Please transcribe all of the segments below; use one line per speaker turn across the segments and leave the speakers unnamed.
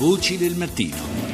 Voci del mattino.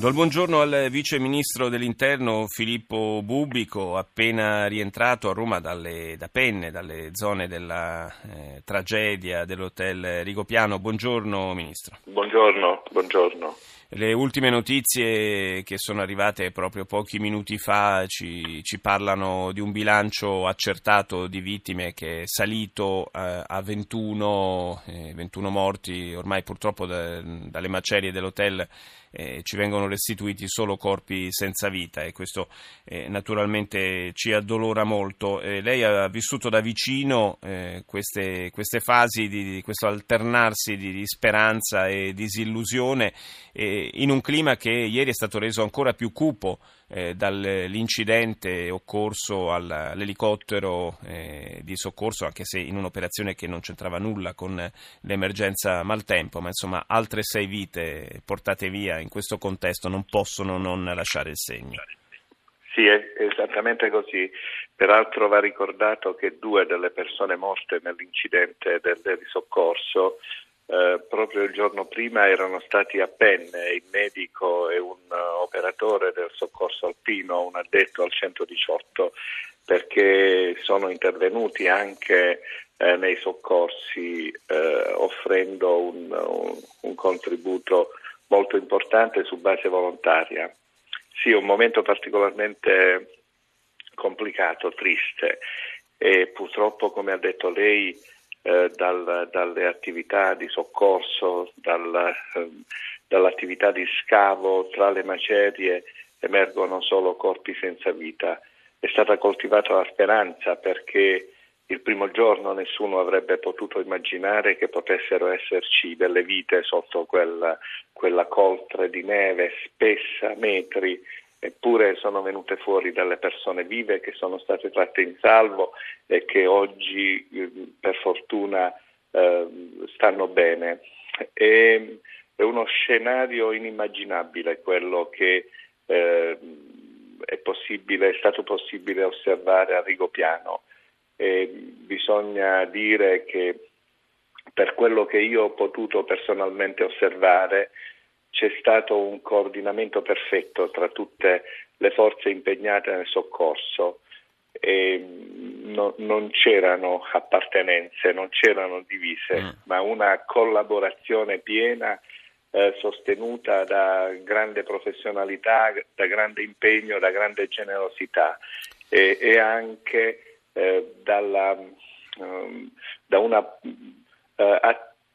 Do il buongiorno al vice ministro dell'interno Filippo Bubico, appena rientrato a Roma dalle, da Penne, dalle zone della eh, tragedia dell'hotel Rigopiano. Buongiorno ministro.
Buongiorno, buongiorno.
Le ultime notizie che sono arrivate proprio pochi minuti fa ci, ci parlano di un bilancio accertato di vittime che è salito eh, a 21, eh, 21, morti, ormai purtroppo da, dalle macerie dell'hotel eh, ci vengono restituiti solo corpi senza vita e questo eh, naturalmente ci addolora molto. Eh, lei ha vissuto da vicino eh, queste, queste, fasi di, di, questo alternarsi di, di speranza e disillusione in un clima che ieri è stato reso ancora più cupo eh, dall'incidente occorso all'elicottero eh, di soccorso, anche se in un'operazione che non c'entrava nulla con l'emergenza maltempo, ma insomma altre sei vite portate via in questo contesto non possono non lasciare il segno.
Sì, è esattamente così. Peraltro va ricordato che due delle persone morte nell'incidente del, del soccorso eh, proprio il giorno prima erano stati a Penne il medico e un uh, operatore del soccorso alpino, un addetto al 118, perché sono intervenuti anche eh, nei soccorsi eh, offrendo un, un, un, contributo molto importante su base volontaria. Sì, un momento particolarmente complicato, triste e purtroppo, come ha detto lei, eh, dal, dalle attività di soccorso, dal, eh, dall'attività di scavo tra le macerie emergono solo corpi senza vita. È stata coltivata la speranza perché il primo giorno nessuno avrebbe potuto immaginare che potessero esserci delle vite sotto quella, quella coltre di neve spessa, metri, eppure sono venute fuori dalle persone vive che sono state tratte in salvo e che oggi eh, per fortuna eh, stanno bene. E, è uno scenario inimmaginabile quello che eh, è, possibile, è, stato possibile osservare a Rigopiano. E bisogna dire che per quello che io ho potuto personalmente osservare, c'è stato un coordinamento perfetto tra tutte le forze impegnate nel soccorso e mm, no, non c'erano appartenenze, non c'erano divise, mm. ma una collaborazione piena eh, sostenuta da grande professionalità, da grande impegno, da grande generosità e, e anche eh, dalla, um, da una uh,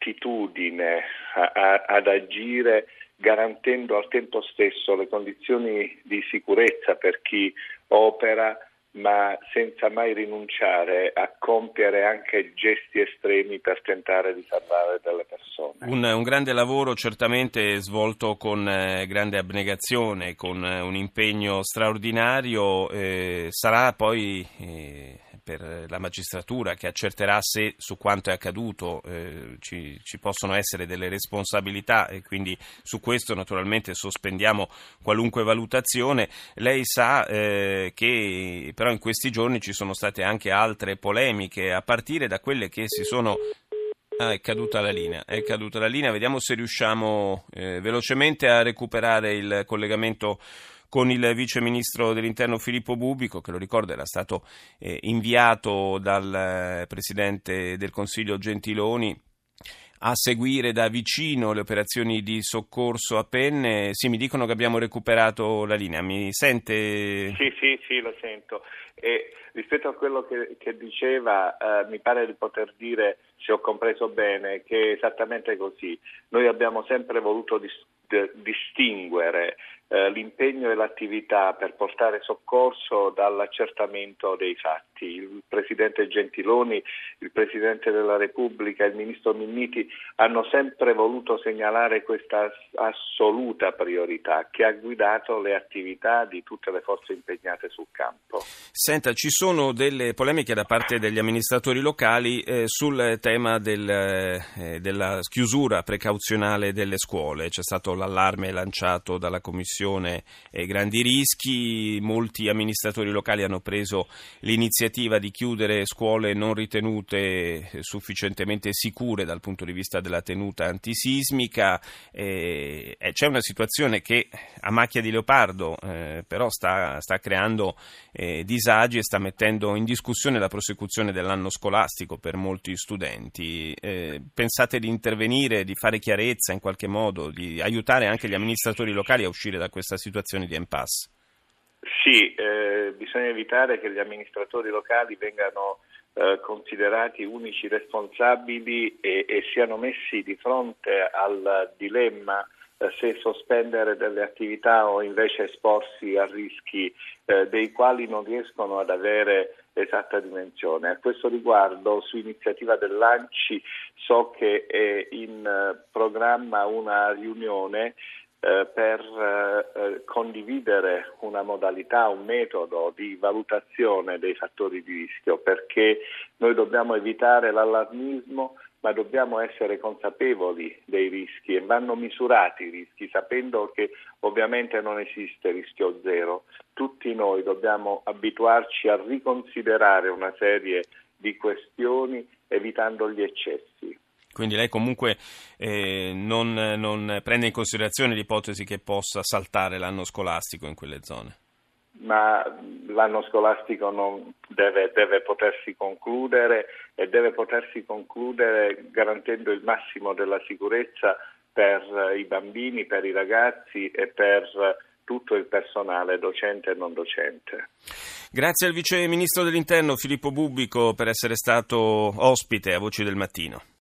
attitudine a, a, ad agire garantendo al tempo stesso le condizioni di sicurezza per chi opera ma senza mai rinunciare a compiere anche gesti estremi per tentare di salvare delle persone.
Un, un grande lavoro certamente svolto con eh, grande abnegazione, con eh, un impegno straordinario, eh, sarà poi eh, per la magistratura che accerterà se su quanto è accaduto eh, ci, ci, possono essere delle responsabilità e quindi su questo naturalmente sospendiamo qualunque valutazione. Lei sa eh, che però in questi giorni ci sono state anche altre polemiche a partire da quelle che si sono Ah, è caduta la linea, è caduta la linea. Vediamo se riusciamo eh, velocemente a recuperare il collegamento con il vice ministro dell'interno Filippo Bubico, che lo ricordo era stato eh, inviato dal eh, presidente del Consiglio Gentiloni a seguire da vicino le operazioni di soccorso a Penne. Sì, mi dicono che abbiamo recuperato la linea. Mi sente?
Sì, sì, sì, lo sento. E rispetto a quello che, che diceva, eh, mi pare di poter dire, se ho compreso bene, che è esattamente così. Noi abbiamo sempre voluto dis- distinguere eh, l'impegno e l'attività per portare soccorso dall'accertamento dei fatti. Il Presidente Gentiloni, il Presidente della Repubblica, il Ministro Minniti hanno sempre voluto segnalare questa assoluta priorità che ha guidato le attività di tutte le forze impegnate sul campo.
Senta, ci sono delle polemiche da parte degli amministratori locali eh, sul tema del, eh, della chiusura precauzionale delle scuole. C'è stato l'allarme lanciato dalla Commissione eh, Grandi Rischi, molti amministratori locali hanno preso l'iniziativa di chiudere scuole non ritenute sufficientemente sicure dal punto di vista della tenuta antisismica. Eh, c'è una situazione che a macchia di leopardo eh, però sta, sta creando eh, disagi e sta mettendo in discussione la prosecuzione dell'anno scolastico per molti studenti. Eh, pensate di intervenire, di fare chiarezza in qualche modo, di aiutare anche gli amministratori locali a uscire da questa situazione di impasse?
Sì, eh, bisogna evitare che gli amministratori locali vengano eh, considerati unici responsabili e, e, siano messi di fronte al dilemma eh, se sospendere delle attività o invece esporsi a rischi eh, dei quali non riescono ad avere esatta dimensione. A questo riguardo, su iniziativa dell'ANCI, so che è in eh, programma una riunione eh, per eh, condividere una modalità, un metodo di valutazione dei fattori di rischio, perché noi dobbiamo evitare l'allarmismo ma dobbiamo essere consapevoli dei rischi e vanno misurati i rischi, sapendo che ovviamente non esiste rischio zero. Tutti noi dobbiamo abituarci a riconsiderare una serie di questioni evitando gli eccessi.
Quindi lei comunque eh, non, non prende in considerazione l'ipotesi che possa saltare l'anno scolastico in quelle zone?
ma l'anno scolastico deve, deve, potersi concludere e deve potersi concludere garantendo il massimo della sicurezza per i bambini, per i ragazzi e per tutto il personale docente e non docente.
Grazie al Vice Ministro dell'Interno Filippo Bubbico per essere stato ospite a Voci del Mattino.